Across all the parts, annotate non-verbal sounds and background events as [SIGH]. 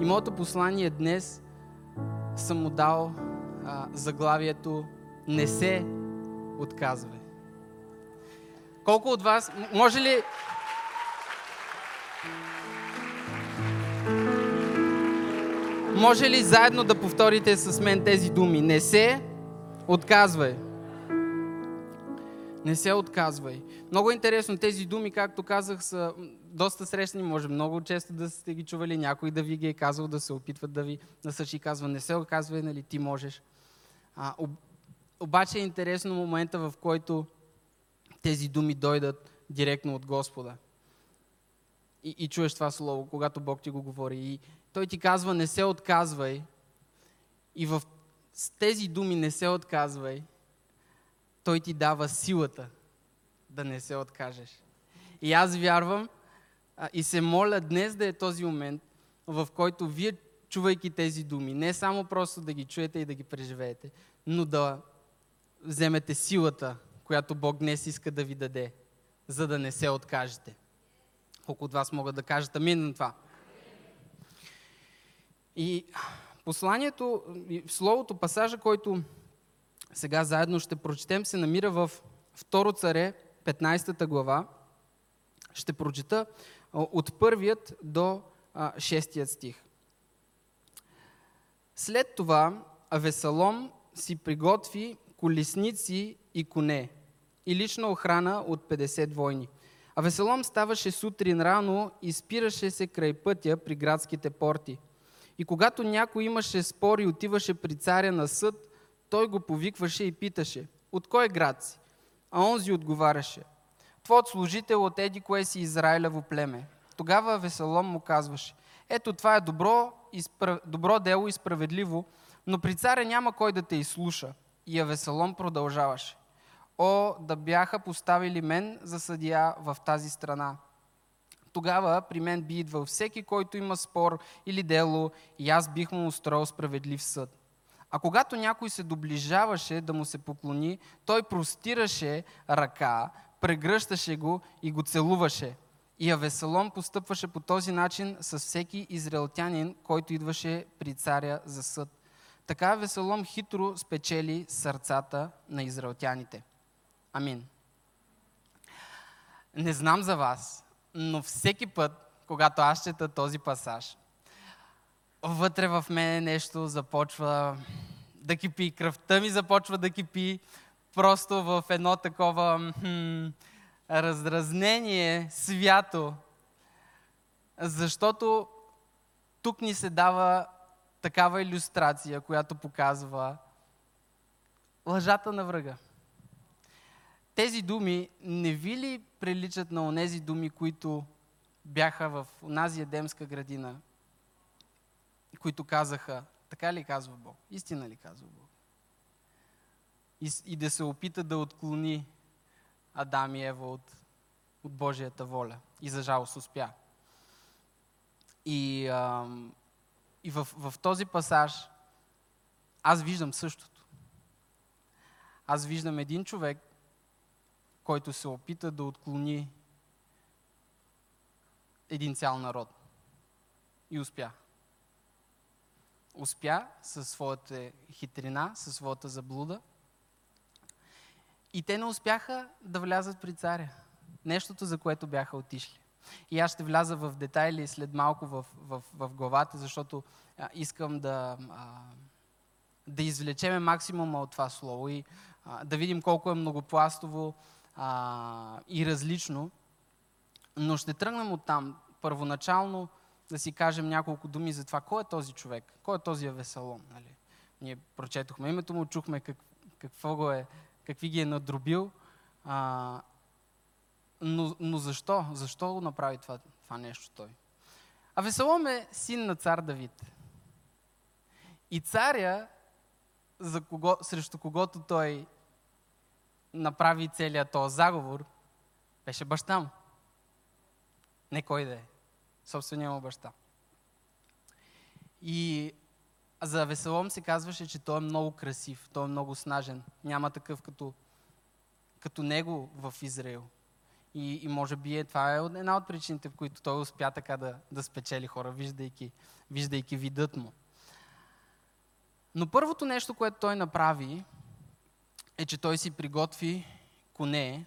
И моето послание днес съм му дал а, заглавието Не се отказвай. Колко от вас, може ли... Може ли заедно да повторите с мен тези думи? Не се отказвай. Не се отказвай. Много интересно тези думи, както казах, са доста срещани. Може много често да сте ги чували. Някой да ви ги е казал, да се опитват да ви насъчи. Казва, не се отказвай, нали, ти можеш. А, об, обаче е интересно момента, в който тези думи дойдат директно от Господа. И, и чуеш това слово, когато Бог ти го говори. И Той ти казва, не се отказвай. И в тези думи не се отказвай, Той ти дава силата да не се откажеш. И аз вярвам и се моля днес да е този момент, в който вие, чувайки тези думи, не само просто да ги чуете и да ги преживеете, но да вземете силата, която Бог днес иска да ви даде, за да не се откажете. Колко от вас могат да кажат амин на това? И посланието, словото, пасажа, който сега заедно ще прочетем, се намира в 2 царе, 15 глава. Ще прочета от първият до шестият стих. След това Авесалом си приготви колесници и коне и лична охрана от 50 войни. А Веселом ставаше сутрин рано и спираше се край пътя при градските порти. И когато някой имаше спор и отиваше при царя на съд, той го повикваше и питаше, от кой град си? А онзи отговаряше, твоят служител от еди кое си Израилево племе. Тогава Веселом му казваше, ето това е добро, добро дело и справедливо, но при царя няма кой да те изслуша. И Авесалом продължаваше. О, да бяха поставили мен за съдия в тази страна. Тогава при мен би идвал всеки, който има спор или дело, и аз бих му устроил справедлив съд. А когато някой се доближаваше да му се поклони, той простираше ръка, прегръщаше го и го целуваше. И Авесалом постъпваше по този начин с всеки израелтянин, който идваше при царя за съд. Така Веселом хитро спечели сърцата на израелтяните. Амин. Не знам за вас, но всеки път, когато аз чета този пасаж, вътре в мене нещо започва да кипи, кръвта ми започва да кипи, просто в едно такова хм, раздразнение свято, защото тук ни се дава такава иллюстрация, която показва лъжата на врага. Тези думи не ви ли приличат на онези думи, които бяха в онази едемска градина, които казаха, така ли казва Бог? Истина ли казва Бог? И, и да се опита да отклони Адам и Ева от, от Божията воля. И за жалост успя. И ам, и в, в този пасаж аз виждам същото. Аз виждам един човек, който се опита да отклони един цял народ. И успя. Успя със своята хитрина, със своята заблуда. И те не успяха да влязат при царя. Нещото, за което бяха отишли. И аз ще вляза в детайли след малко в, в, в главата, защото искам да, а, да извлечеме максимума от това слово и да видим колко е многопластово и различно. Но ще тръгнем от там. Първоначално да си кажем няколко думи за това. Кой е този човек? Кой е този Авесалом? Нали? Ние прочетохме името му, чухме как, какво го е, какви ги е надробил. А, но, но защо? Защо го направи това, това нещо той? А Весалом е син на цар Давид. И царя, за кого, срещу когото той направи целият този заговор, беше баща му. Не кой да е. Собствения му баща. И за Веселом се казваше, че той е много красив, той е много снажен. Няма такъв като, като него в Израил. И, и може би е, това е една от причините, в които той успя така да, да спечели хора, виждайки, виждайки видът му. Но първото нещо, което той направи, е, че той си приготви коне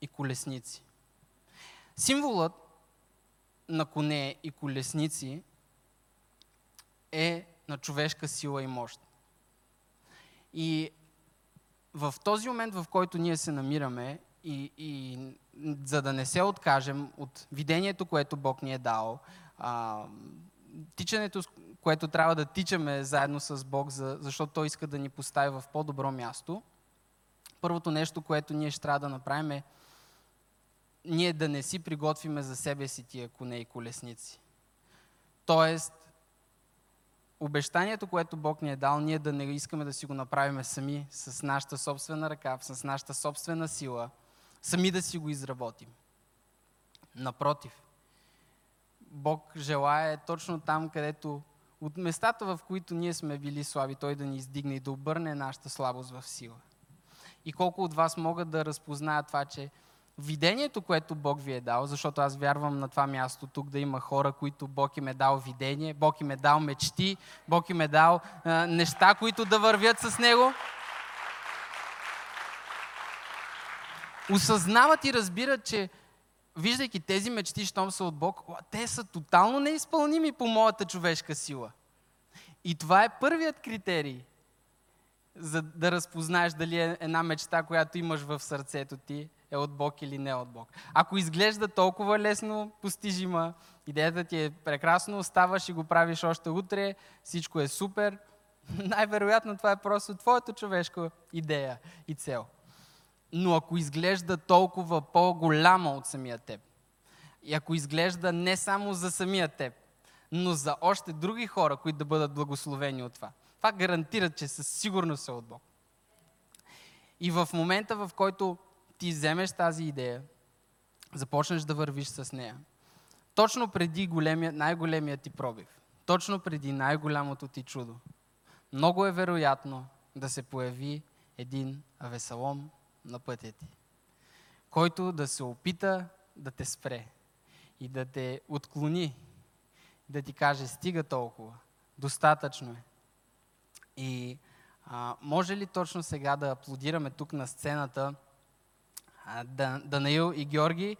и колесници. Символът на коне и колесници е на човешка сила и мощ. И в този момент, в който ние се намираме, и, и за да не се откажем от видението, което Бог ни е дал, а, тичането, което трябва да тичаме заедно с Бог, за, защото Той иска да ни постави в по-добро място, първото нещо, което ние ще трябва да направим е ние да не си приготвиме за себе си тия коне и колесници. Тоест, обещанието, което Бог ни е дал, ние да не искаме да си го направим сами, с нашата собствена ръка, с нашата собствена сила, сами да си го изработим. Напротив, Бог желая точно там, където от местата, в които ние сме били слаби, Той да ни издигне и да обърне нашата слабост в сила. И колко от вас могат да разпознаят това, че видението, което Бог ви е дал, защото аз вярвам на това място тук да има хора, които Бог им е дал видение, Бог им е дал мечти, Бог им е дал а, неща, които да вървят с Него. Осъзнават и разбират, че виждайки тези мечти, щом са от Бог, те са тотално неизпълними по моята човешка сила. И това е първият критерий, за да разпознаеш дали е една мечта, която имаш в сърцето ти, е от Бог или не от Бог. Ако изглежда толкова лесно постижима, идеята ти е прекрасно, ставаш и го правиш още утре, всичко е супер, [LAUGHS] най-вероятно това е просто твоята човешка идея и цел. Но ако изглежда толкова по-голяма от самия теб, и ако изглежда не само за самия теб, но за още други хора, които да бъдат благословени от това, това гарантира, че със сигурност е от Бог. И в момента, в който ти вземеш тази идея, започнеш да вървиш с нея, точно преди големия, най-големия ти пробив, точно преди най-голямото ти чудо, много е вероятно да се появи един авесалом на пътя ти, който да се опита да те спре и да те отклони, да ти каже стига толкова, достатъчно е. И а, може ли точно сега да аплодираме тук на сцената Данаил и Георги,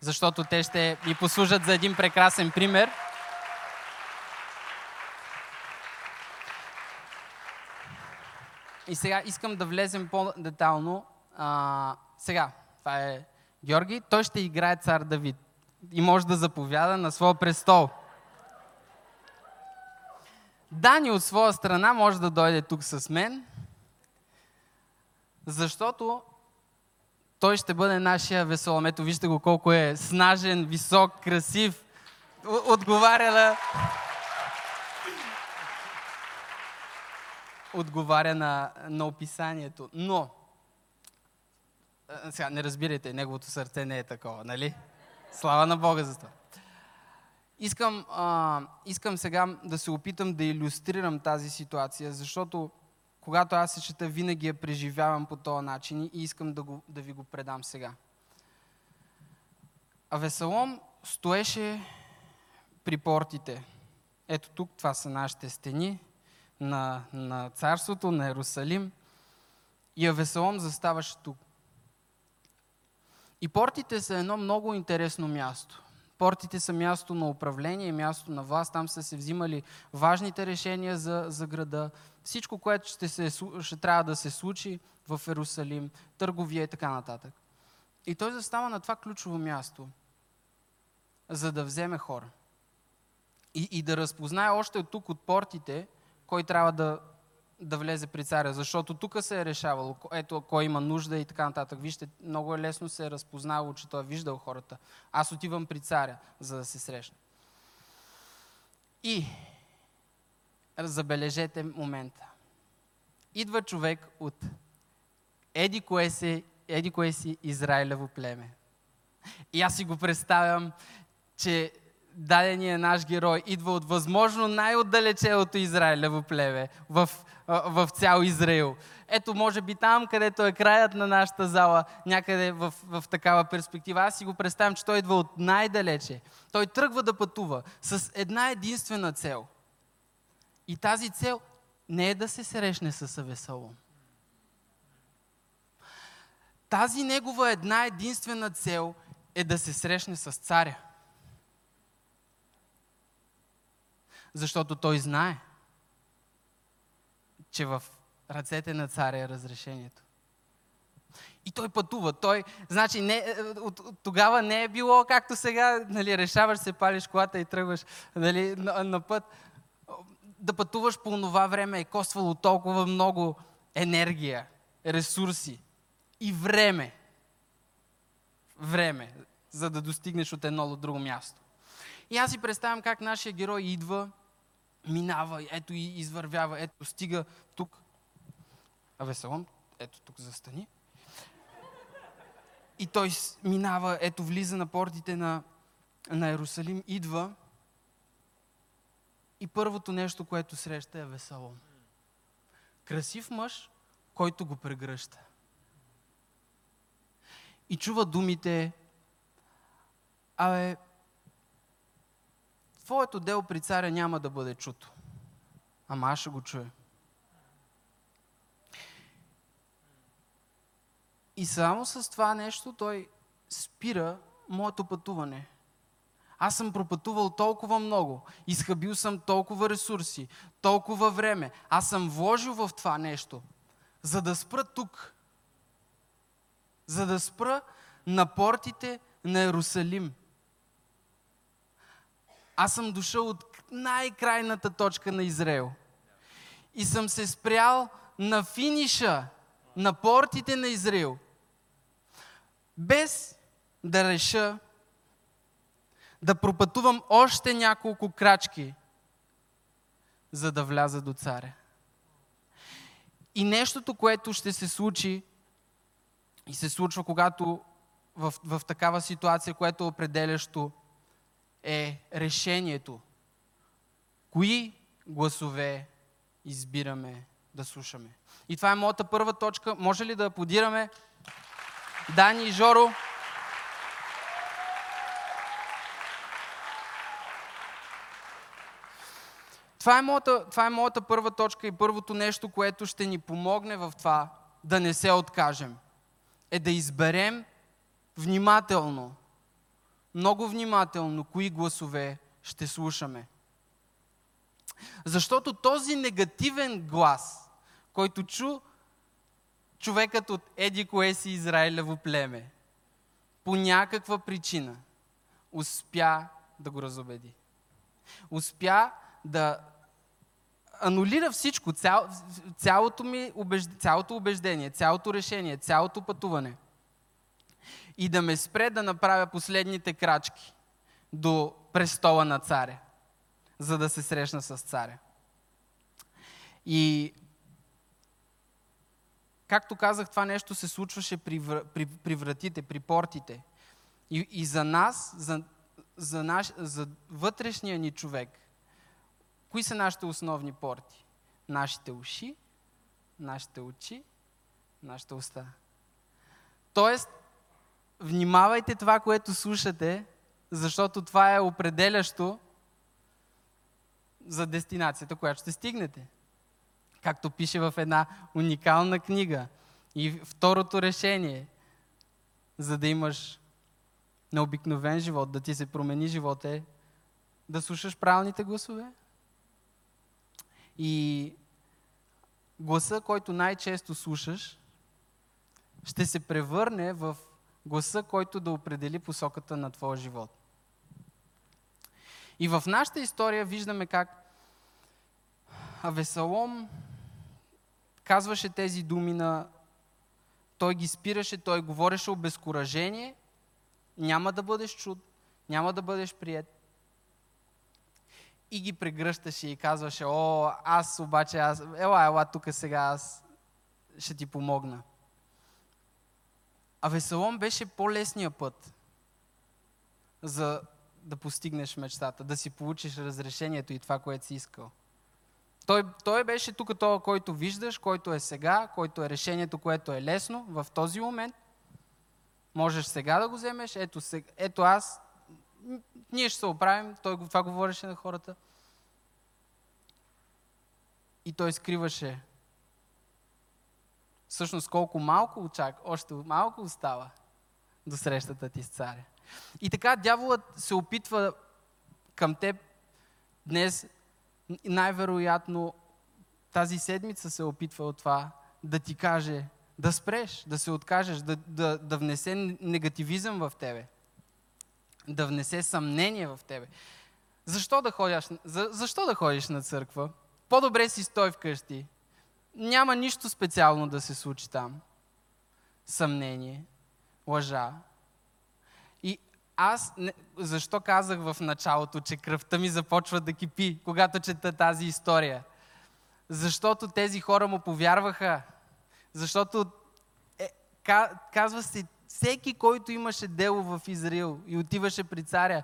защото те ще ни послужат за един прекрасен пример. И сега искам да влезем по-детално. А, сега, това е Георги. Той ще играе цар Давид и може да заповяда на своя престол. Дани от своя страна може да дойде тук с мен, защото той ще бъде нашия веселом. Ето вижте го колко е снажен, висок, красив. Отговаря на... Отговаря на, на описанието. Но, сега не разбирайте, неговото сърце не е такова, нали? Слава на Бога за това. Искам, а, искам сега да се опитам да иллюстрирам тази ситуация, защото когато аз се чета, винаги я преживявам по този начин и искам да, го, да ви го предам сега. А Весалом стоеше при портите. Ето тук, това са нашите стени на, на царството, на Иерусалим. И Авесалом заставаше тук. И портите са едно много интересно място. Портите са място на управление, място на власт. Там са се взимали важните решения за, за града. Всичко, което ще, се, ще трябва да се случи в Ерусалим, търговия и така нататък. И той застава на това ключово място, за да вземе хора. И, и да разпознае още от тук, от портите, кой трябва да, да влезе при царя, защото тук се е решавало, ето кой има нужда и така нататък. Вижте, много е лесно се е разпознало, че той е виждал хората. Аз отивам при царя, за да се срещна. И забележете момента. Идва човек от еди кое си, еди кое си Израилево племе. И аз си го представям, че дадения наш герой идва от възможно най-отдалечелото Израилево плеве в, в цял Израил. Ето, може би там, където е краят на нашата зала, някъде в, в такава перспектива. Аз си го представям, че той идва от най-далече. Той тръгва да пътува с една единствена цел. И тази цел не е да се срещне с Авесалом. Тази негова една единствена цел е да се срещне с царя. Защото той знае, че в ръцете на царя е разрешението. И той пътува. Той, значи, не, е, от, от, тогава не е било както сега, нали, решаваш се, палиш колата и тръгваш нали, на, на път. Да пътуваш по това време е коствало толкова много енергия, ресурси и време. Време, за да достигнеш от едно до друго място. И аз си представям как нашия герой идва, минава, ето и извървява, ето стига тук. А Веселон, ето тук застани. И той минава, ето влиза на портите на, на Иерусалим, идва. И първото нещо, което среща е Весалом. Красив мъж, който го прегръща. И чува думите, абе, твоето дело при царя няма да бъде чуто. Ама аз ще го чуя. И само с това нещо той спира моето пътуване. Аз съм пропътувал толкова много, изхабил съм толкова ресурси, толкова време. Аз съм вложил в това нещо, за да спра тук. За да спра на портите на Иерусалим. Аз съм дошъл от най-крайната точка на Израел. И съм се спрял на финиша, на портите на Израел. Без да реша да пропътувам още няколко крачки, за да вляза до царя. И нещото, което ще се случи и се случва, когато в, в такава ситуация, което е определящо, е решението. Кои гласове избираме да слушаме? И това е моята първа точка. Може ли да аплодираме Дани и Жоро? Това е, моята, това е моята първа точка и първото нещо, което ще ни помогне в това да не се откажем. Е да изберем внимателно много внимателно кои гласове ще слушаме. Защото този негативен глас, който чу човекът от Еди кое си Израилево племе, по някаква причина успя да го разобеди. Успя да анулира всичко, цял, цялото ми убеждение, цялото убеждение, цялото решение, цялото пътуване – и да ме спре да направя последните крачки до престола на царя, за да се срещна с царя. И както казах, това нещо се случваше при, при, при вратите, при портите. И, и за нас, за, за, наш, за вътрешния ни човек, кои са нашите основни порти? Нашите уши, нашите очи, нашата уста. Тоест, внимавайте това, което слушате, защото това е определящо за дестинацията, която ще стигнете. Както пише в една уникална книга. И второто решение, за да имаш необикновен живот, да ти се промени живот е да слушаш правилните гласове. И гласа, който най-често слушаш, ще се превърне в гласа, който да определи посоката на твоя живот. И в нашата история виждаме как Авесалом казваше тези думи на... Той ги спираше, той говореше обезкуражение. Няма да бъдеш чуд, няма да бъдеш прият. И ги прегръщаше и казваше, о, аз обаче, аз, ела, ела тук сега, аз ще ти помогна. А Весалом беше по-лесния път за да постигнеш мечтата, да си получиш разрешението и това, което си искал. Той, той беше тук това, който виждаш, който е сега, който е решението, което е лесно в този момент. Можеш сега да го вземеш. Ето, сега, ето аз, ние ще се оправим. Той това говореше на хората. И той скриваше всъщност колко малко очак, още малко остава до срещата ти с царя. И така дяволът се опитва към теб днес най-вероятно тази седмица се опитва от това да ти каже да спреш, да се откажеш, да, да, да внесе негативизъм в тебе, да внесе съмнение в тебе. Защо да, ходиш, за, защо да ходиш на църква? По-добре си стой вкъщи. Няма нищо специално да се случи там. Съмнение, лъжа. И аз, защо казах в началото, че кръвта ми започва да кипи, когато чета тази история? Защото тези хора му повярваха. Защото е, казва се, всеки, който имаше дело в Израил и отиваше при царя,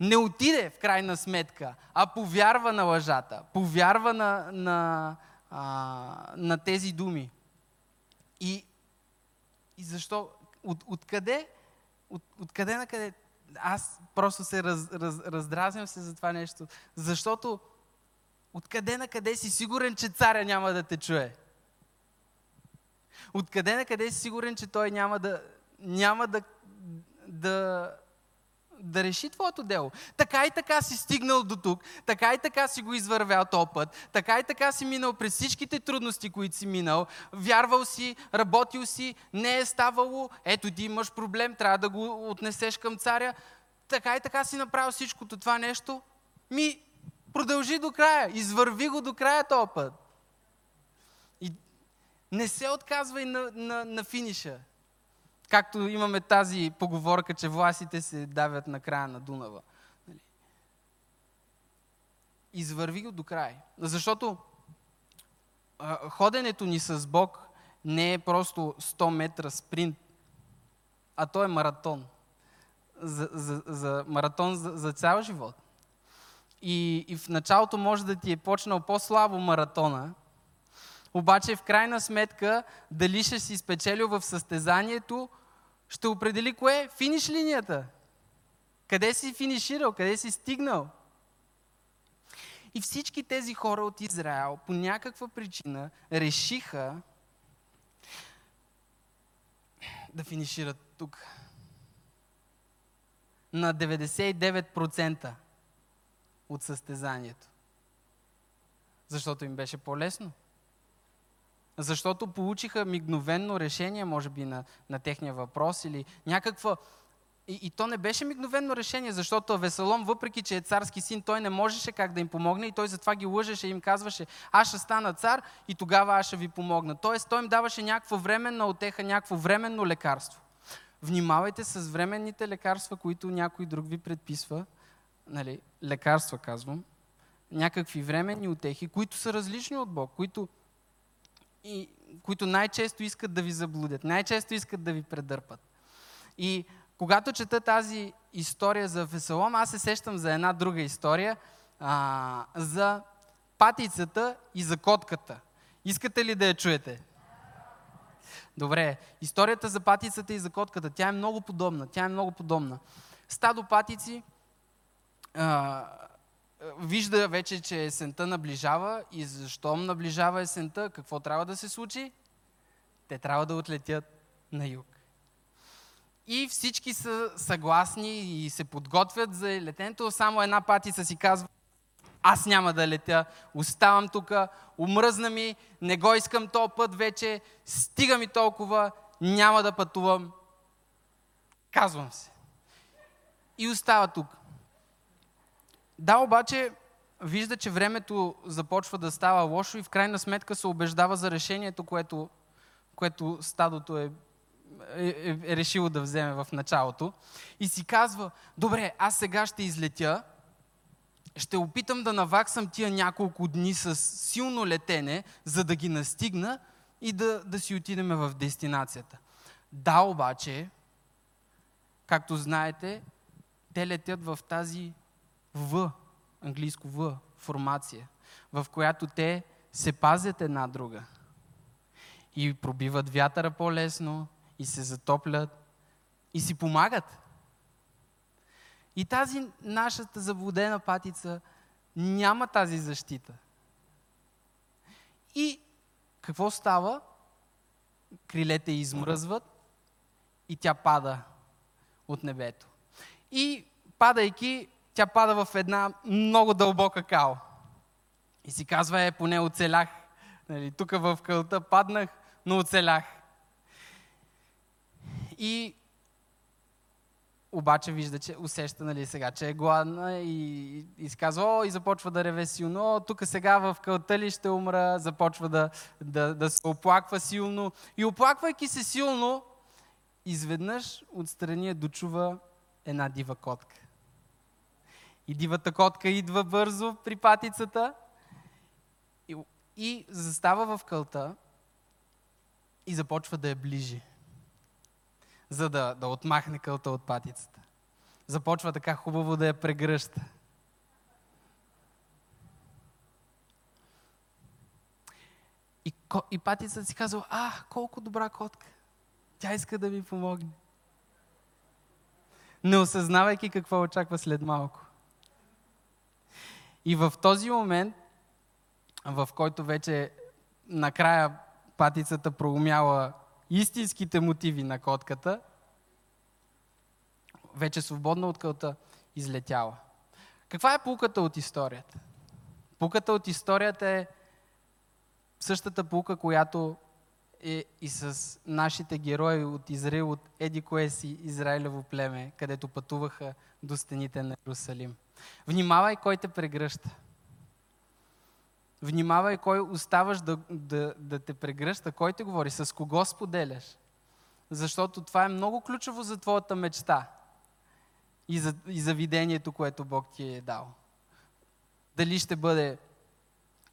не отиде в крайна сметка, а повярва на лъжата, повярва на, на, а, на тези думи. И, и защо? От, откъде? От, откъде на къде? Аз просто се раз, раз, раздразням се за това нещо. Защото откъде на къде си сигурен, че царя няма да те чуе? Откъде на къде си сигурен, че той няма да, няма да, да, да реши твоето дело. Така и така си стигнал до тук, така и така си го извървял този път, така и така си минал през всичките трудности, които си минал, вярвал си, работил си, не е ставало, ето ти имаш проблем, трябва да го отнесеш към царя. Така и така си направил всичкото това нещо. Ми, продължи до края, извърви го до края този път. И не се отказвай на, на, на финиша. Както имаме тази поговорка, че властите се давят на края на Дунава. Нали? Извърви го до край. Защото ходенето ни с Бог не е просто 100 метра спринт, а то е маратон. За, за, за маратон за, за цял живот. И, и в началото може да ти е почнал по-слабо маратона, обаче в крайна сметка дали ще си спечелил в състезанието ще определи кое е финиш линията. Къде си финиширал, къде си стигнал. И всички тези хора от Израел по някаква причина решиха да финишират тук. На 99% от състезанието. Защото им беше по-лесно. Защото получиха мигновенно решение, може би, на, на техния въпрос или някаква... И, и то не беше мигновенно решение, защото Веселом, въпреки че е царски син, той не можеше как да им помогне и той затова ги лъжеше и им казваше, аз ще стана цар и тогава аз ще ви помогна. Тоест, той им даваше някаква временна отеха, някакво временно лекарство. Внимавайте с временните лекарства, които някой друг ви предписва. Нали, лекарства казвам. Някакви временни отехи, които са различни от Бог, които и които най-често искат да ви заблудят, най-често искат да ви предърпат. И когато чета тази история за Веселом, аз се сещам за една друга история, а, за патицата и за котката. Искате ли да я чуете? Добре, историята за патицата и за котката, тя е много подобна. Тя е много подобна. Стадо патици а, вижда вече, че есента наближава и защо наближава есента, какво трябва да се случи? Те трябва да отлетят на юг. И всички са съгласни и се подготвят за летенето. Само една патица си казва, аз няма да летя, оставам тук, умръзна ми, не го искам този път вече, стига ми толкова, няма да пътувам. Казвам се. И остава тук. Да, обаче вижда, че времето започва да става лошо и в крайна сметка се убеждава за решението, което, което стадото е, е, е, е решило да вземе в началото. И си казва, добре, аз сега ще излетя, ще опитам да наваксам тия няколко дни с силно летене, за да ги настигна и да, да си отидем в дестинацията. Да, обаче, както знаете, те летят в тази В, английско В, формация, в която те се пазят една друга. И пробиват вятъра по-лесно, и се затоплят, и си помагат. И тази нашата заблудена патица няма тази защита. И какво става? Крилете измръзват и тя пада от небето. И падайки, тя пада в една много дълбока кал. И си казва, е, поне оцелях. Нали, тук в кълта паднах, но оцелях. И обаче вижда, че усеща нали, сега, че е гладна и, и си казва, о, и започва да реве силно, о, тук сега в кълта ли ще умра, започва да, да, да се оплаква силно. И оплаквайки се силно, изведнъж отстрани дочува една дива котка. И дивата котка идва бързо при патицата и, и застава в кълта и започва да я ближи за да, да отмахне кълта от патицата. Започва така хубаво да я прегръща. И, и патицата си казва, а, колко добра котка. Тя иска да ми помогне. Не осъзнавайки какво очаква след малко. И в този момент, в който вече накрая патицата проумяла истинските мотиви на котката, вече свободна от кълта, излетяла. Каква е пулката от историята? Пулката от историята е същата пулка, която е и с нашите герои от Израил, от Еди кое си Израилево племе, където пътуваха до стените на Иерусалим. Внимавай кой те прегръща. Внимавай кой оставаш да, да, да те прегръща, кой те говори, с кого споделяш. Защото това е много ключово за твоята мечта и за, и за видението, което Бог ти е дал. Дали ще бъде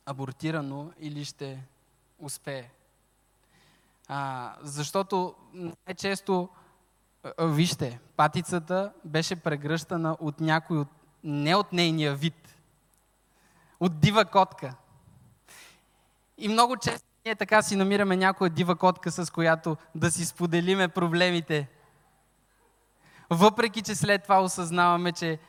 абортирано или ще успее. А, защото най-често, вижте, патицата беше прегръщана от някой, от, не от нейния вид, от дива котка. И много често ние така си намираме някоя дива котка, с която да си споделиме проблемите. Въпреки, че след това осъзнаваме, че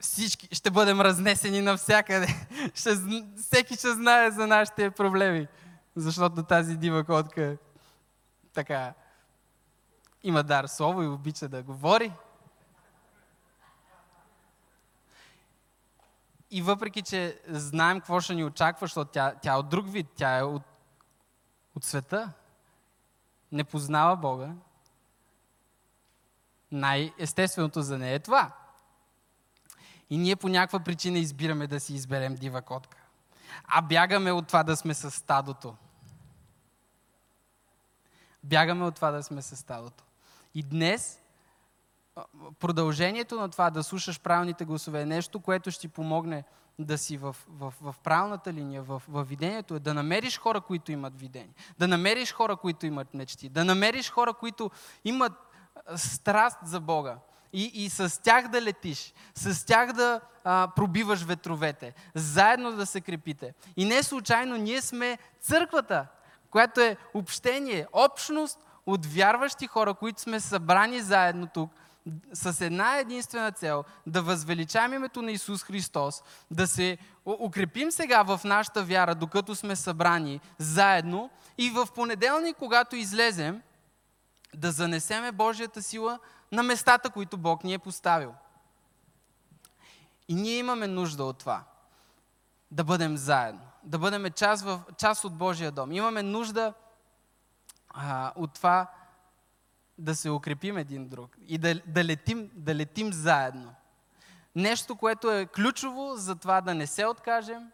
всички ще бъдем разнесени навсякъде. [LAUGHS] Ще, всеки ще знае за нашите проблеми. Защото тази дива котка така има дар слово и обича да говори. И въпреки, че знаем какво ще ни очаква, защото тя, тя е от друг вид, тя е от, от света, не познава Бога, най-естественото за нея е това. И ние по някаква причина избираме да си изберем дива котка. А бягаме от това да сме с стадото. Бягаме от това да сме с стадото. И днес продължението на това да слушаш правилните гласове е нещо, което ще ти помогне да си в, в, в правилната линия, в, в видението е да намериш хора, които имат видение, да намериш хора, които имат мечти, да намериш хора, които имат страст за Бога и, и с тях да летиш, с тях да а, пробиваш ветровете, заедно да се крепите. И не случайно ние сме църквата, която е общение, общност от вярващи хора, които сме събрани заедно тук, с една единствена цел да възвеличаем името на Исус Христос, да се укрепим сега в нашата вяра, докато сме събрани заедно и в понеделник, когато излезем, да занесеме Божията сила на местата, които Бог ни е поставил. И ние имаме нужда от това. Да бъдем заедно. Да бъдем част, в, част от Божия дом. Имаме нужда а, от това да се укрепим един друг и да, да, летим, да летим заедно. Нещо, което е ключово за това да не се откажем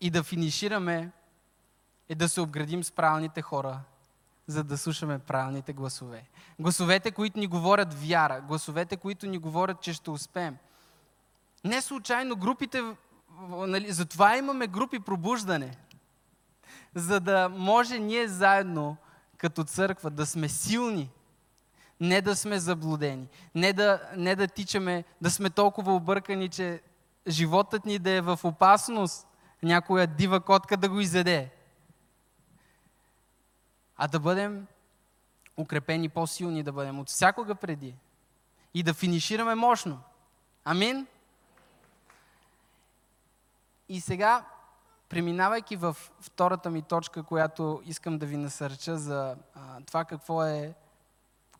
и да финишираме, е да се обградим с правилните хора, за да слушаме правилните гласове. Гласовете, които ни говорят вяра, гласовете, които ни говорят, че ще успеем. Не случайно групите, нали, затова имаме групи пробуждане, за да може ние заедно като църква да сме силни. не да сме заблудени, не да, не да тичаме, да сме толкова объркани, че животът ни да е в опасност, някоя дива котка да го изеде, а да бъдем укрепени, по-силни да бъдем от всякога преди и да финишираме мощно. Амин? И сега, преминавайки в втората ми точка, която искам да ви насърча за а, това какво е,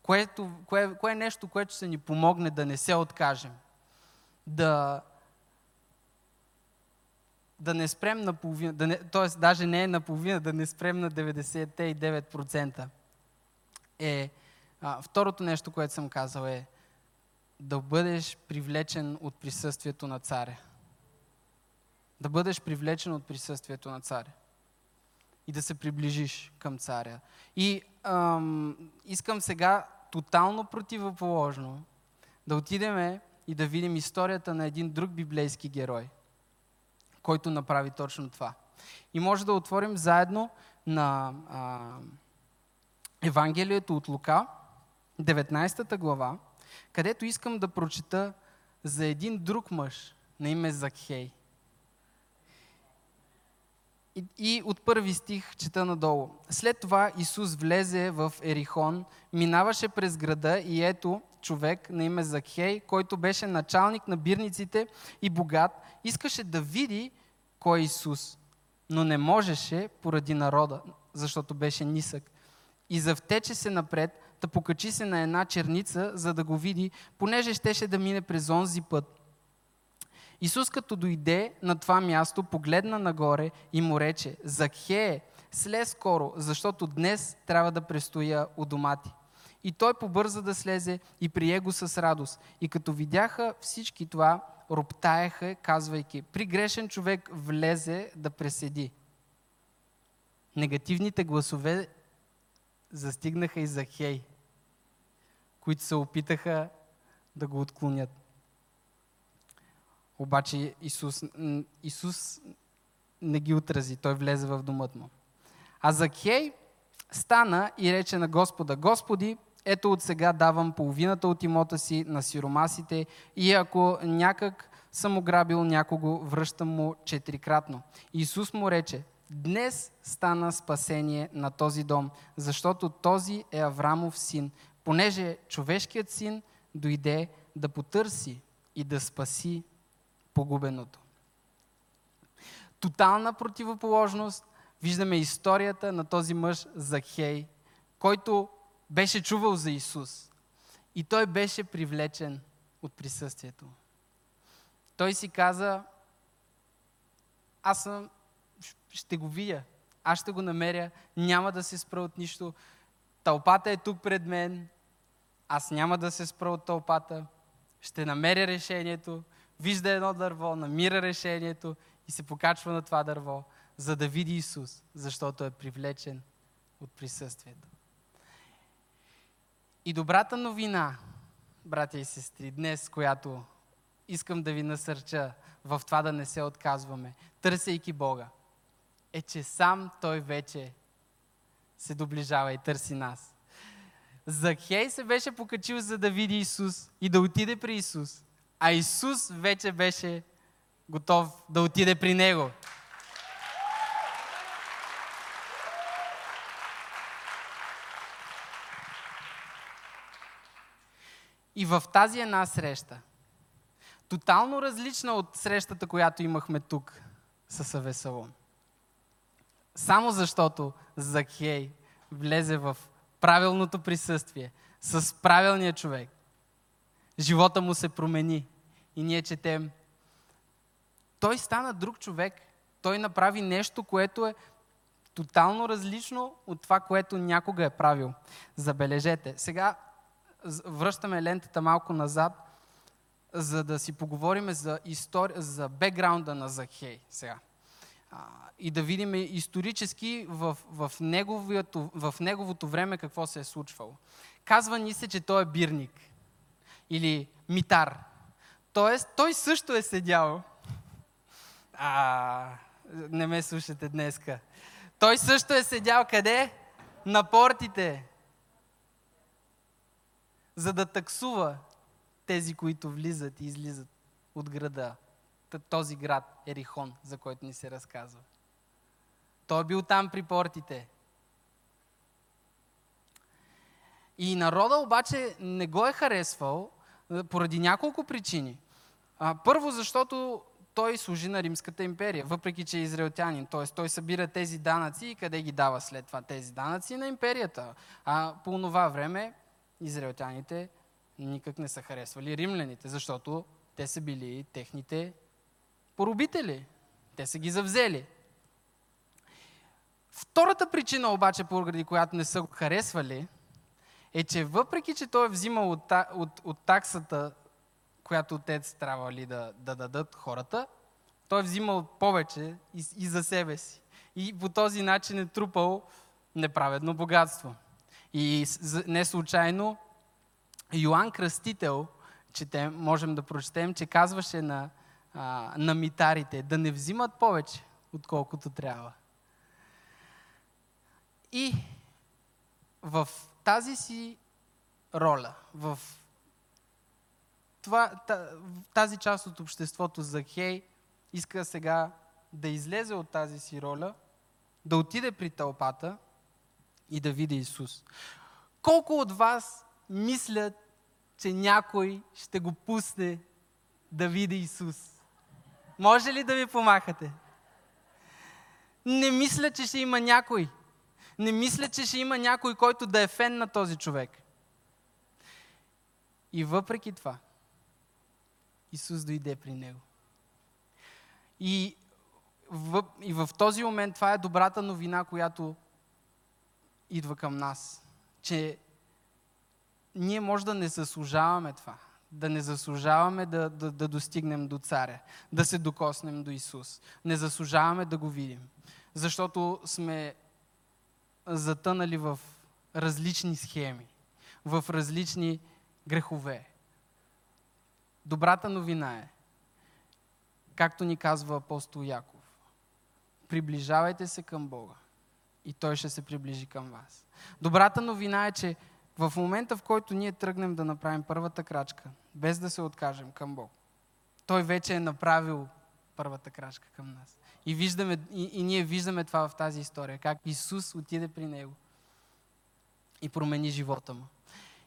което, кое, кое е нещо, което ще ни помогне да не се откажем. Да, да не спрем на половина, да не, т.е. даже не е на половина, да не спрем на 99%. Е, а, второто нещо, което съм казал е да бъдеш привлечен от присъствието на царя. Да бъдеш привлечен от присъствието на царя. И да се приближиш към царя. И ам, искам сега тотално противоположно да отидеме и да видим историята на един друг библейски герой, който направи точно това. И може да отворим заедно на а, Евангелието от Лука, 19 глава, където искам да прочета за един друг мъж на име Закхей. И, от първи стих чета надолу. След това Исус влезе в Ерихон, минаваше през града и ето човек на име Закхей, който беше началник на бирниците и богат, искаше да види кой е Исус, но не можеше поради народа, защото беше нисък. И завтече се напред, да покачи се на една черница, за да го види, понеже щеше да мине през онзи път. Исус като дойде на това място, погледна нагоре и му рече, Закхее, слез скоро, защото днес трябва да престоя у дома ти. И той побърза да слезе и прие го с радост. И като видяха всички това, роптаеха, казвайки, при грешен човек влезе да преседи. Негативните гласове застигнаха и Захей, които се опитаха да го отклонят. Обаче Исус, Исус не ги отрази. Той влезе в домът му. А Закхей стана и рече на Господа, Господи, ето от сега давам половината от имота си на сиромасите и ако някак съм ограбил някого, връщам му четирикратно. Исус му рече, днес стана спасение на този дом, защото този е Аврамов син, понеже човешкият син дойде да потърси и да спаси погубеното. Тотална противоположност. Виждаме историята на този мъж Захей, който беше чувал за Исус. И той беше привлечен от присъствието. Той си каза, аз съм, ще го видя, аз ще го намеря, няма да се спра от нищо. Тълпата е тук пред мен, аз няма да се спра от тълпата, ще намеря решението, вижда едно дърво, намира решението и се покачва на това дърво, за да види Исус, защото е привлечен от присъствието. И добрата новина, братя и сестри, днес, която искам да ви насърча в това да не се отказваме, търсейки Бога, е, че сам Той вече се доближава и търси нас. Захей се беше покачил, за да види Исус и да отиде при Исус. А Исус вече беше готов да отиде при него. И в тази една среща, тотално различна от срещата, която имахме тук с Авесалом, само защото Закхей влезе в правилното присъствие, с правилния човек, живота му се промени. И ние четем, той стана друг човек, той направи нещо, което е тотално различно от това, което някога е правил. Забележете. Сега връщаме лентата малко назад, за да си поговорим за, история, за бекграунда на Захей сега. И да видим исторически в, в, неговото, в неговото време какво се е случвало. Казва ни се, че той е бирник или митар. Тоест, той също е седял. А, не ме слушате днеска. Той също е седял къде? На портите за да таксува тези, които влизат и излизат от града. Този град Ерихон, за който ни се разказва. Той е бил там при портите. И народа обаче не го е харесвал поради няколко причини. Първо, защото той служи на Римската империя, въпреки че е израелтянин. Т.е. той събира тези данъци и къде ги дава след това тези данъци на империята. А по това време израелтяните никак не са харесвали римляните, защото те са били техните поробители. Те са ги завзели. Втората причина обаче, поради която не са го харесвали, е, че въпреки, че той е взимал от, от, от таксата, която отец трябва ли да, да дадат хората, той е взимал повече и, и за себе си. И по този начин е трупал неправедно богатство. И не случайно Йоанн Кръстител, те можем да прочетем, че казваше на, а, на митарите да не взимат повече, отколкото трябва. И в тази си роля, в това, тази част от обществото за Хей иска сега да излезе от тази си роля, да отиде при тълпата и да види Исус. Колко от вас мислят, че някой ще го пусне да види Исус? Може ли да ви помахате? Не мисля, че ще има някой. Не мисля, че ще има някой, който да е фен на този човек. И въпреки това, Исус дойде при него. И в, и в този момент това е добрата новина, която идва към нас. Че ние може да не заслужаваме това. Да не заслужаваме да, да, да достигнем до царя, да се докоснем до Исус. Не заслужаваме да го видим. Защото сме затънали в различни схеми, в различни грехове. Добрата новина е, както ни казва апостол Яков, приближавайте се към Бога и Той ще се приближи към вас. Добрата новина е, че в момента, в който ние тръгнем да направим първата крачка, без да се откажем към Бог, Той вече е направил първата крачка към нас. И, виждаме, и, и ние виждаме това в тази история, как Исус отиде при него и промени живота му.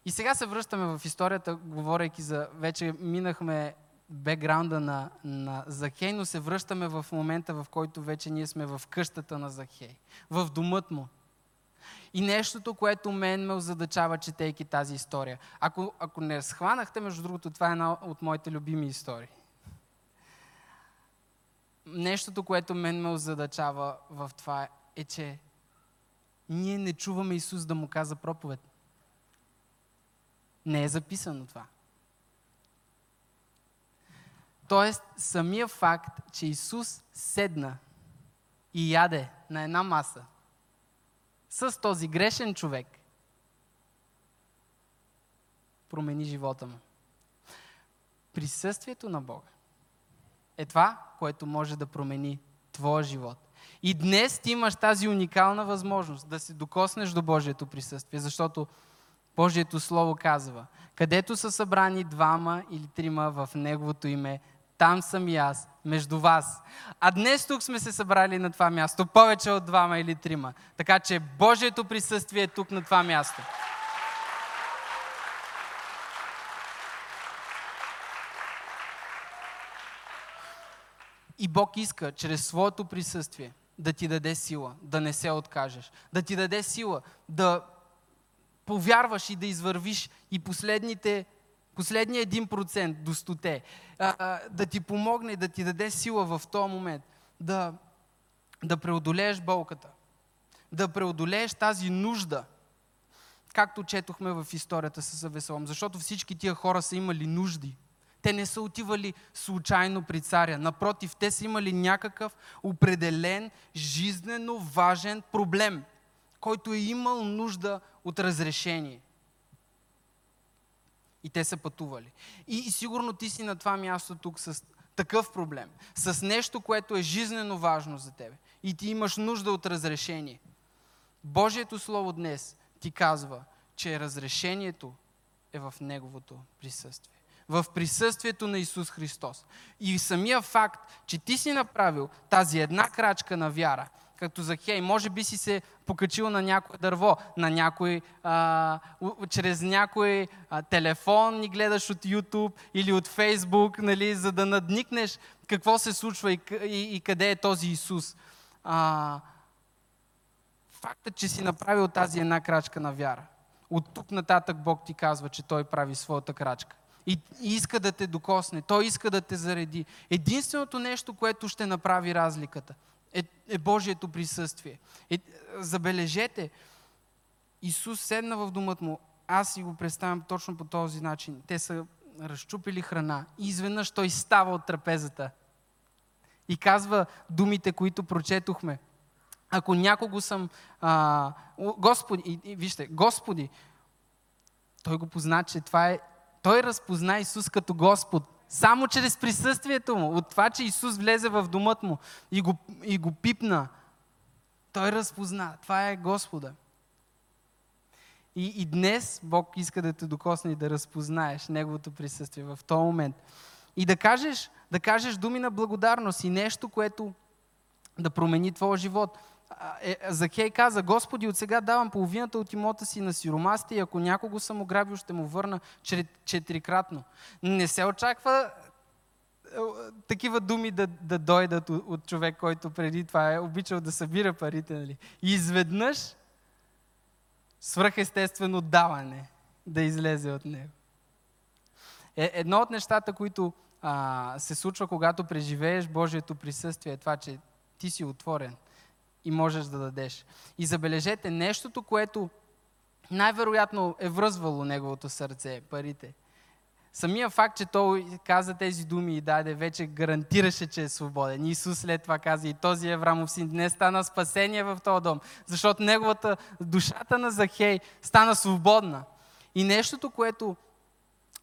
И сега се връщаме в историята, говорейки за... Вече минахме бекграунда на, на Захей, но се връщаме в момента, в който вече ние сме в къщата на Захей, в домът му. И нещото, което мен ме озадачава, четейки тази история. Ако, ако не схванахте, между другото, това е една от моите любими истории. Нещото, което мен ме озадачава в това е, че ние не чуваме Исус да му каза проповед. Не е записано това. Тоест, самия факт, че Исус седна и яде на една маса с този грешен човек, промени живота му. Присъствието на Бога е това, което може да промени твоя живот. И днес ти имаш тази уникална възможност да се докоснеш до Божието присъствие, защото Божието Слово казва, където са събрани двама или трима в Неговото име, там съм и аз, между вас. А днес тук сме се събрали на това място, повече от двама или трима. Така че Божието присъствие е тук на това място. И Бог иска чрез своето присъствие да ти даде сила, да не се откажеш, да ти даде сила да повярваш и да извървиш и последните, последния 1% до стоте, да ти помогне, да ти даде сила в този момент, да, да преодолееш болката, да преодолееш тази нужда, както четохме в историята с Авесолом, защото всички тия хора са имали нужди. Те не са отивали случайно при царя. Напротив, те са имали някакъв определен, жизнено важен проблем – който е имал нужда от разрешение. И те са пътували. И, и сигурно ти си на това място тук с такъв проблем, с нещо, което е жизнено важно за тебе. И ти имаш нужда от разрешение. Божието Слово днес ти казва, че разрешението е в Неговото присъствие. В присъствието на Исус Христос. И самия факт, че ти си направил тази една крачка на вяра, като Захей, може би си се покачил на някое дърво, на някой, а, чрез някой а, телефон ни гледаш от YouTube или от Facebook, нали, за да надникнеш какво се случва и, и, и къде е този Исус. А, фактът, че си направил тази една крачка на вяра. От тук нататък Бог ти казва, че Той прави своята крачка. И, иска да те докосне. Той иска да те зареди. Единственото нещо, което ще направи разликата, е, е Божието присъствие. Е, забележете, Исус седна в думът му. Аз си го представям точно по този начин. Те са разчупили храна и изведнъж той става от трапезата и казва думите, които прочетохме. Ако някого съм... А, Господи, и, и, вижте, Господи, той го позна, че това е... Той разпозна Исус като Господ. Само чрез присъствието му. От това, че Исус влезе в домът му и го, и го пипна. Той разпозна. Това е Господа. И, и днес Бог иска да те докосне и да разпознаеш Неговото присъствие в този момент. И да кажеш, да кажеш думи на благодарност и нещо, което да промени твоя живот. Е, Захей каза, Господи, от сега давам половината от имота си на сиромасите и ако някого съм ограбил, ще му върна четирикратно. Не се очаква е, такива думи да, да дойдат от, човек, който преди това е обичал да събира парите. Нали? И изведнъж свръхестествено даване да излезе от него. Е, едно от нещата, които а, се случва, когато преживееш Божието присъствие, е това, че ти си отворен и можеш да дадеш. И забележете, нещото, което най-вероятно е връзвало неговото сърце, парите. Самия факт, че той каза тези думи и даде, вече гарантираше, че е свободен. Исус след това каза и този Еврамов син днес стана спасение в този дом, защото неговата, душата на Захей стана свободна. И нещото, което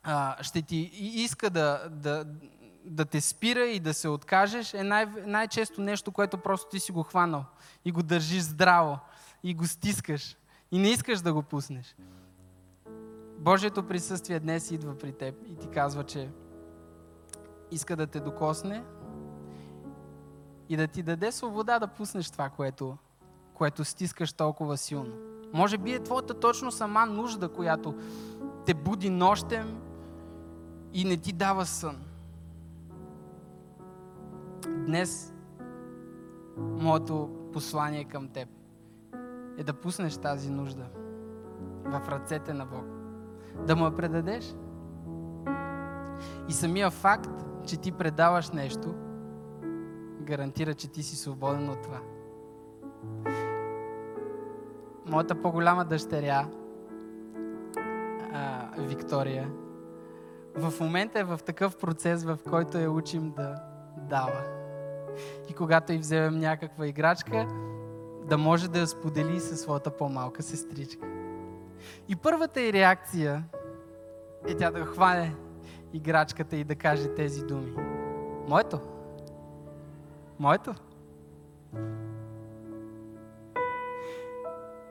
а, ще ти иска да, да, да те спира и да се откажеш, е най- най-често нещо, което просто ти си го хванал и го държиш здраво и го стискаш и не искаш да го пуснеш. Божието присъствие днес идва при теб и ти казва, че иска да те докосне и да ти даде свобода да пуснеш това, което, което стискаш толкова силно. Може би е твоята точно сама нужда, която те буди нощем и не ти дава сън. Днес моето послание към теб е да пуснеш тази нужда в ръцете на Бог. Да му я предадеш. И самия факт, че ти предаваш нещо, гарантира, че ти си свободен от това. Моята по-голяма дъщеря, Виктория, в момента е в такъв процес, в който я учим да дава. И когато й вземем някаква играчка, да може да я сподели със своята по-малка сестричка. И първата й реакция е тя да хване играчката и да каже тези думи. Моето. Моето.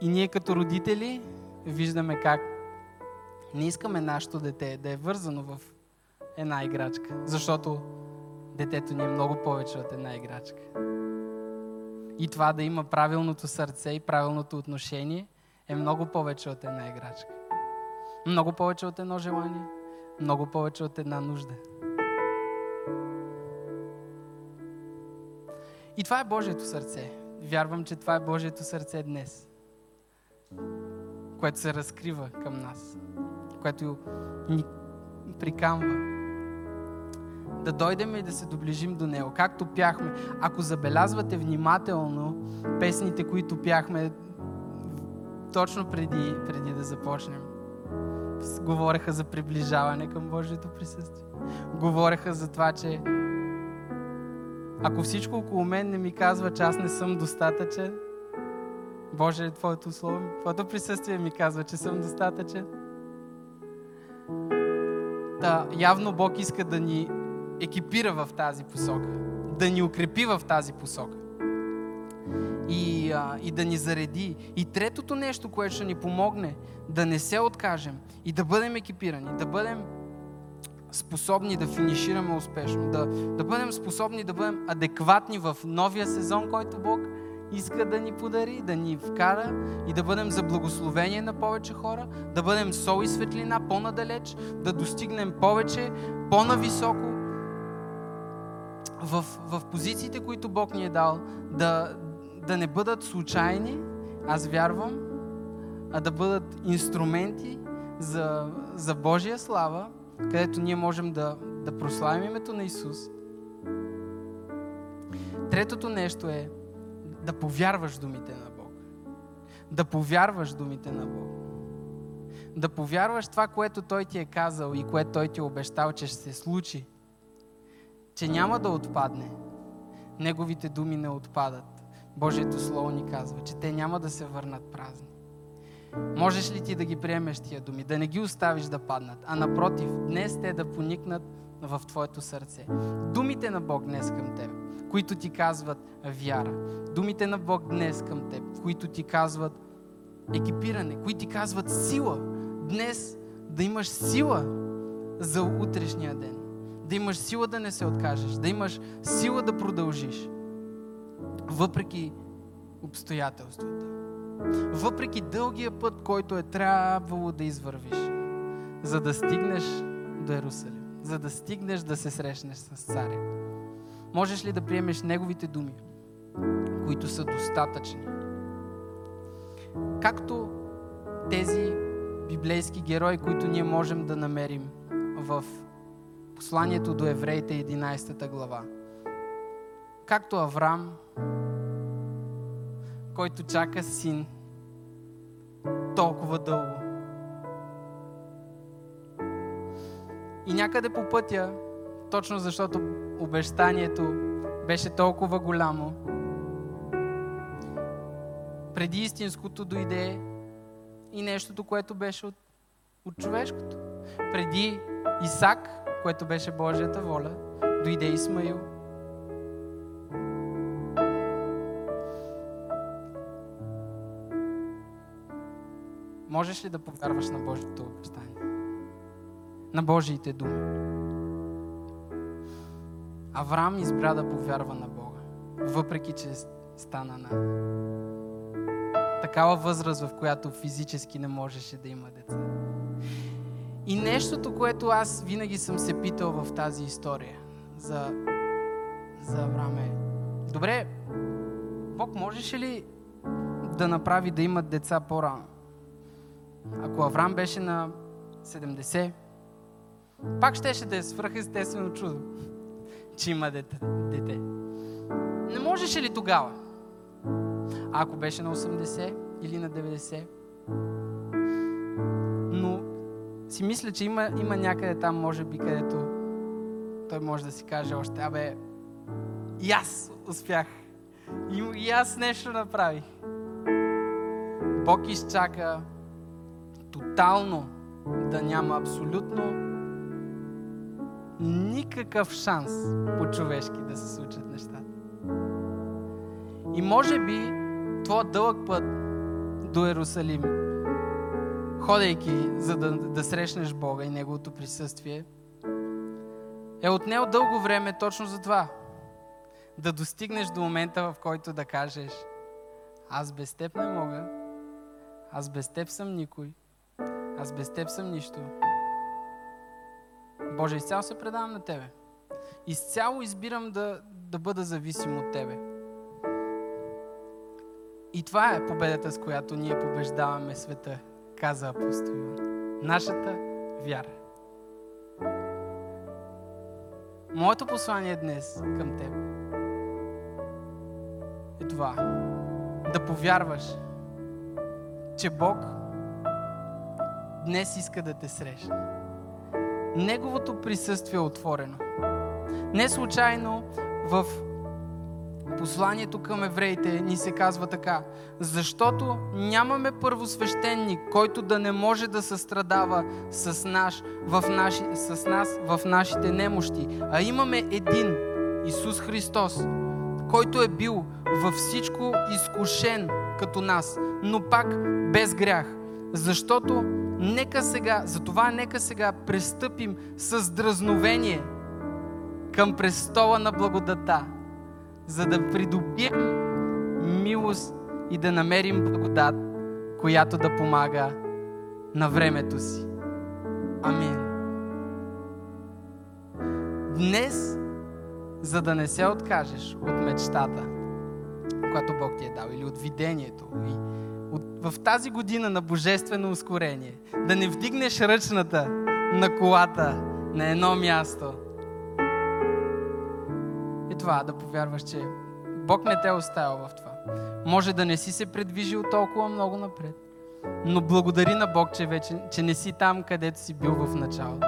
И ние като родители виждаме как не искаме нашето дете да е вързано в една играчка, защото детето ни е много повече от една играчка. И това да има правилното сърце и правилното отношение е много повече от една играчка. Много повече от едно желание, много повече от една нужда. И това е Божието сърце. Вярвам, че това е Божието сърце днес, което се разкрива към нас, което ни прикамва да дойдем и да се доближим до Него. Както пяхме. Ако забелязвате внимателно песните, които пяхме точно преди, преди да започнем, говореха за приближаване към Божието присъствие. Говореха за това, че ако всичко около мен не ми казва, че аз не съм достатъчен, Боже, Твоето слово, Твоето присъствие ми казва, че съм достатъчен. Да, явно Бог иска да ни екипира в тази посока, да ни укрепи в тази посока. и, а, и да ни зареди. И третото нещо, което ще ни помогне да не се откажем и да бъдем екипирани, да бъдем способни да финишираме успешно, да, да бъдем способни да бъдем адекватни в новия сезон, който Бог иска да ни подари, да ни вкара и да бъдем за благословение на повече хора, да бъдем сол и светлина по-надалеч, да достигнем повече, по-нависоко в, в позициите, които Бог ни е дал, да, да не бъдат случайни, аз вярвам, а да бъдат инструменти за, за Божия слава, където ние можем да, да прославим името на Исус. Третото нещо е да повярваш думите на Бог. Да повярваш думите на Бог. Да повярваш това, което Той ти е казал и което Той ти е обещал, че ще се случи. Че няма да отпадне. Неговите думи не отпадат. Божието Слово ни казва, че те няма да се върнат празни. Можеш ли ти да ги приемеш тия думи, да не ги оставиш да паднат, а напротив, днес те да поникнат в твоето сърце. Думите на Бог днес към теб, които ти казват вяра. Думите на Бог днес към теб, които ти казват екипиране, които ти казват сила. Днес да имаш сила за утрешния ден. Да имаш сила да не се откажеш, да имаш сила да продължиш, въпреки обстоятелствата. Въпреки дългия път, който е трябвало да извървиш, за да стигнеш до Иерусалим, за да стигнеш да се срещнеш с царя. Можеш ли да приемеш неговите думи, които са достатъчни? Както тези библейски герои, които ние можем да намерим в посланието до евреите 11 глава. Както Авраам, който чака син толкова дълго. И някъде по пътя, точно защото обещанието беше толкова голямо, преди истинското дойде и нещото, което беше от, от човешкото. Преди Исак, което беше Божията воля, дойде Исмаил – Можеш ли да повярваш на Божието обещание? На Божиите думи. Авраам избра да повярва на Бога, въпреки че стана на такава възраст, в която физически не можеше да има деца. И нещото, което аз винаги съм се питал в тази история за, за Авраам е, добре, Бог можеше ли да направи да имат деца по-рано? Ако Авраам беше на 70, пак щеше да е свръхестествено чудо, [LAUGHS] че има дете. дете. Не можеше ли тогава? А ако беше на 80 или на 90? Си мисля, че има, има някъде там, може би, където той може да си каже още, абе, и аз успях. И, и аз нещо направих. Бог изчака тотално да няма абсолютно никакъв шанс по-човешки да се случат нещата. И може би твой дълъг път до Иерусалим, ходейки за да, да срещнеш Бога и Неговото присъствие, е отнел дълго време точно за това. Да достигнеш до момента, в който да кажеш аз без теб не мога, аз без теб съм никой, аз без теб съм нищо. Боже, изцяло се предавам на Тебе. Изцяло избирам да, да бъда зависим от Тебе. И това е победата, с която ние побеждаваме света, каза апостол Йоан. Нашата вяра. Моето послание днес към теб е това. Да повярваш, че Бог днес иска да те срещне. Неговото присъствие е отворено. Не случайно в посланието към евреите ни се казва така. Защото нямаме първосвещеник, който да не може да състрадава с, наш, в наши, с нас в нашите немощи, а имаме един, Исус Христос, който е бил във всичко изкушен като нас, но пак без грях. Защото нека сега, затова нека сега престъпим с дразновение към престола на благодата, за да придобием милост и да намерим благодат, която да помага на времето си. Амин. Днес, за да не се откажеш от мечтата, която Бог ти е дал, или от видението, и от, в тази година на божествено ускорение, да не вдигнеш ръчната на колата на едно място. И това, да повярваш, че Бог не те е оставил в това. Може да не си се предвижил толкова много напред, но благодари на Бог, че, вече, че не си там, където си бил в началото.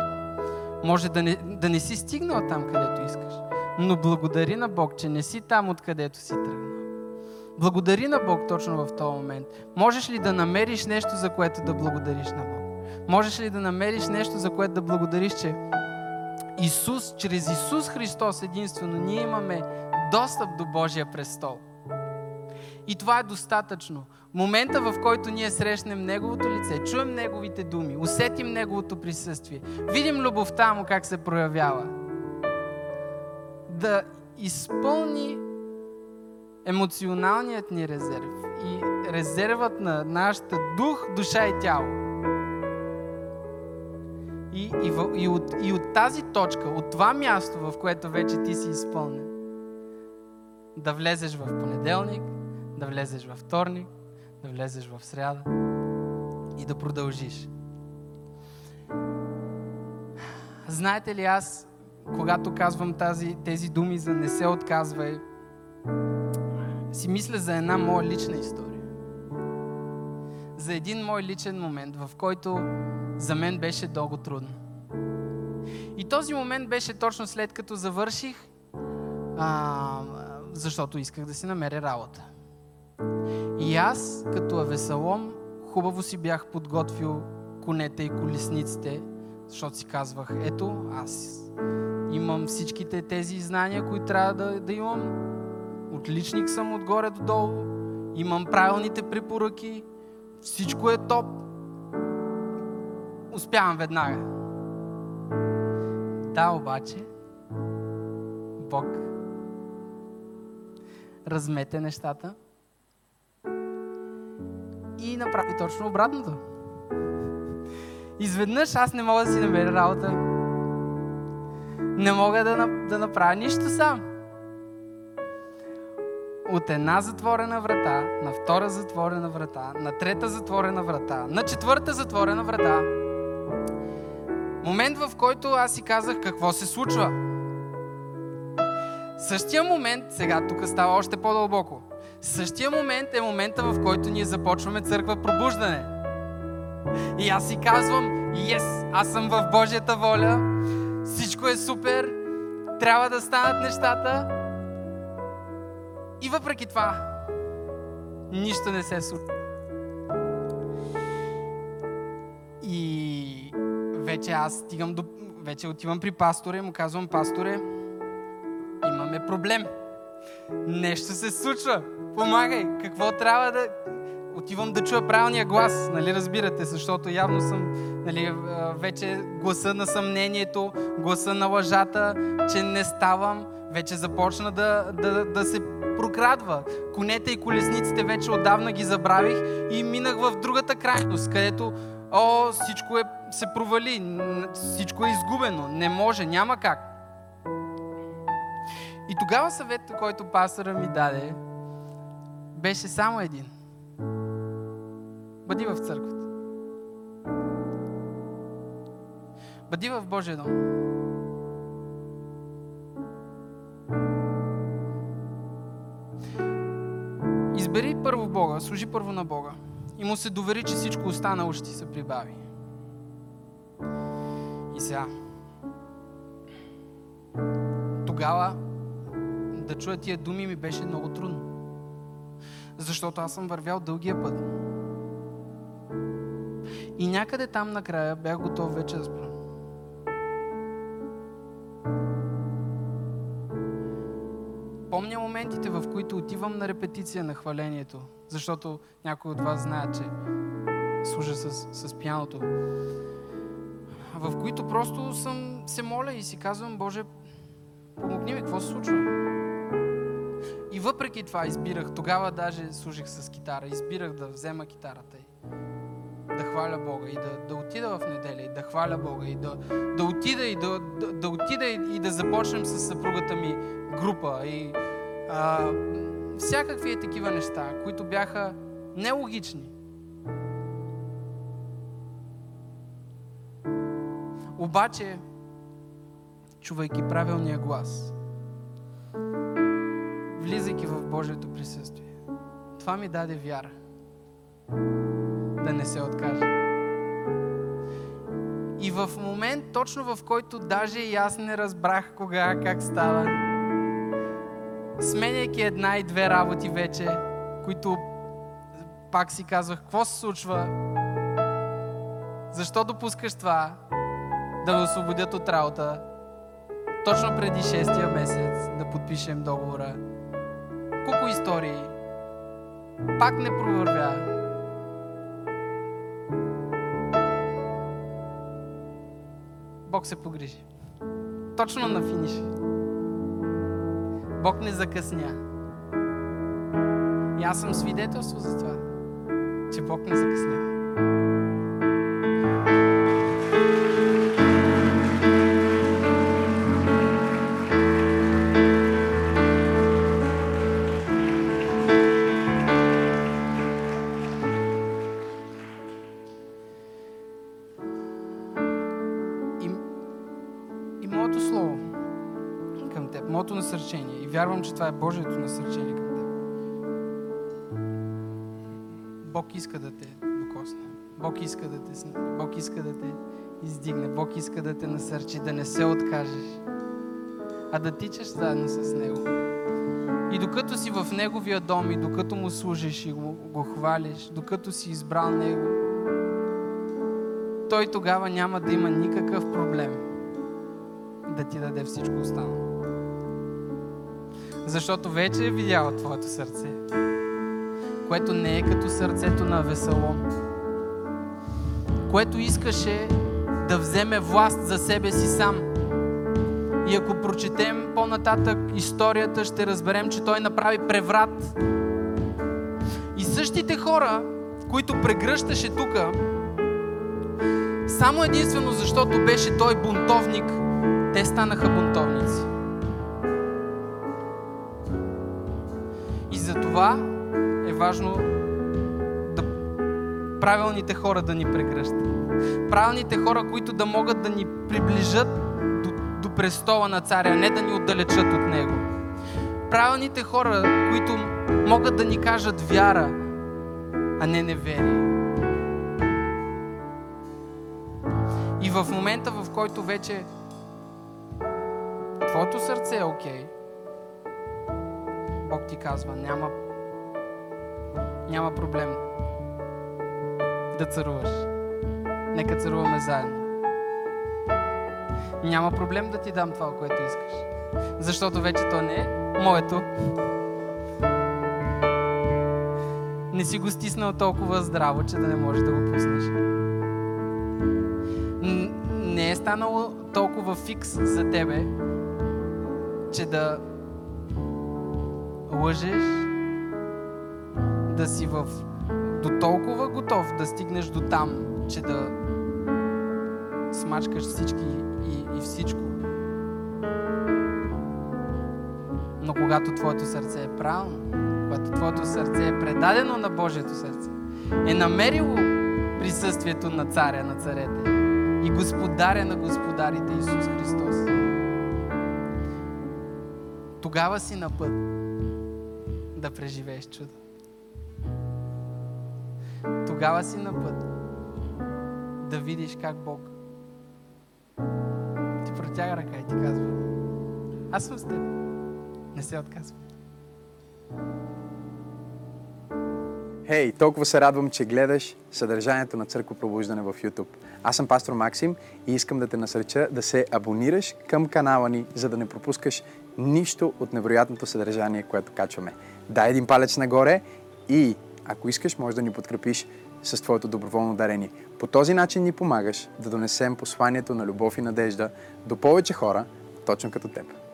Може да не, да не си стигнал там, където искаш, но благодари на Бог, че не си там, откъдето си тръгнал. Благодари на Бог точно в този момент. Можеш ли да намериш нещо, за което да благодариш на Бог? Можеш ли да намериш нещо, за което да благодариш, че Исус, чрез Исус Христос единствено, ние имаме достъп до Божия престол. И това е достатъчно. Момента, в който ние срещнем Неговото лице, чуем Неговите думи, усетим Неговото присъствие, видим любовта Му как се проявява, да изпълни емоционалният ни резерв и резервът на нашата дух, душа и тяло. И, и, и, от, и от тази точка, от това място, в което вече ти си изпълнен, да влезеш в понеделник, да влезеш във вторник, да влезеш в сряда и да продължиш. Знаете ли, аз, когато казвам тази, тези думи за не се отказвай, си мисля за една моя лична история. За един мой личен момент, в който за мен беше дълго трудно. И този момент беше точно след като завърших, а, защото исках да си намеря работа. И аз, като Авесалом, хубаво си бях подготвил конете и колесниците, защото си казвах, ето, аз имам всичките тези знания, които трябва да, да имам. Отличник съм отгоре до долу. Имам правилните препоръки. Всичко е топ. Успявам веднага. Да, обаче, Бог размете нещата и направи точно обратното. Изведнъж аз не мога да си намеря работа. Не мога да, да направя нищо сам. От една затворена врата, на втора затворена врата, на трета затворена врата, на четвърта затворена врата. Момент, в който аз си казах какво се случва. Същия момент, сега тук става още по-дълбоко. Същия момент е момента, в който ние започваме църква пробуждане. И аз си казвам, ес, аз съм в Божията воля, всичко е супер, трябва да станат нещата. И въпреки това, нищо не се случва. Вече аз стигам до... Вече отивам при пастора и му казвам, пасторе, имаме проблем. Нещо се случва помагай, какво трябва да... Отивам да чуя правилния глас, нали разбирате, защото явно съм нали, вече гласа на съмнението, гласа на лъжата, че не ставам, вече започна да, да, да се прокрадва. Конете и колесниците вече отдавна ги забравих и минах в другата крайност, където о, всичко е, се провали, всичко е изгубено, не може, няма как. И тогава съветът, който пастора ми даде, беше само един. Бъди в църквата. Бъди в Божия дом. Избери първо Бога, служи първо на Бога и му се довери, че всичко останало ще се прибави. И сега, тогава да чуя тия думи ми беше много трудно. Защото аз съм вървял дългия път. И някъде там накрая бях готов вече да спра. Помня моментите, в които отивам на репетиция на хвалението, защото някой от вас знаят, че служа с, с пианото, в които просто съм се моля и си казвам, Боже, помогни ми, какво се случва? И въпреки това избирах, тогава даже служих с китара, избирах да взема китарата и да хваля Бога и да, да отида в неделя и да хваля Бога и да, да отида и да, да, да отида и, и да започнем с съпругата ми група и а, всякакви е такива неща, които бяха нелогични. Обаче, чувайки правилния глас, влизайки в Божието присъствие, това ми даде вяра да не се откажа. И в момент, точно в който даже и аз не разбрах кога, как става, сменяйки една и две работи вече, които пак си казвах, какво се случва? Защо допускаш това? Да ме освободят от работа. Точно преди шестия месец да подпишем договора. Колко истории. Пак не провървя. Бог се погрижи. Точно на финиш. Бог не закъсня. И аз съм свидетелство за това, че Бог не закъсня. И моето слово към теб, моето насърчение, и вярвам, че това е Божието насърчение към теб. Бог иска да те докосне. Бог иска да те, сн- Бог иска да те издигне. Бог иска да те насърчи, да не се откажеш, а да тичаш заедно с Него. И докато си в Неговия дом и докато Му служиш и го, го хвалиш, докато си избрал Него, Той тогава няма да има никакъв проблем да ти даде всичко останало. Защото вече е видял твоето сърце, което не е като сърцето на Весалом, което искаше да вземе власт за себе си сам. И ако прочетем по-нататък историята, ще разберем, че той направи преврат. И същите хора, които прегръщаше тука, само единствено защото беше той бунтовник, те станаха бунтовници. И за това е важно да правилните хора да ни прегръщат. Правилните хора, които да могат да ни приближат до, до престола на царя, не да ни отдалечат от него. Правилните хора, които могат да ни кажат вяра, а не неверие. И в момента, в който вече твоето сърце е окей, Бог ти казва, няма, няма проблем да царуваш. Нека царуваме заедно. Няма проблем да ти дам това, което искаш. Защото вече то не е моето. Не си го стиснал толкова здраво, че да не можеш да го пуснеш. Не е станало толкова фикс за тебе, че да лъжеш, да си в до толкова готов да стигнеш до там, че да смачкаш всички и, и всичко. Но когато твоето сърце е правилно, когато твоето сърце е предадено на Божието сърце, е намерило присъствието на царя на царете и господаря на господарите Исус Христос, тогава си на път да преживееш чудо. Тогава си на път да видиш как Бог ти протяга ръка и ти казва Аз съм с теб. Не се отказвай. Хей, толкова се радвам, че гледаш съдържанието на Църква Пробуждане в YouTube. Аз съм пастор Максим и искам да те насреча да се абонираш към канала ни, за да не пропускаш нищо от невероятното съдържание, което качваме. Дай един палец нагоре и ако искаш, можеш да ни подкрепиш с твоето доброволно дарение. По този начин ни помагаш да донесем посланието на любов и надежда до повече хора, точно като теб.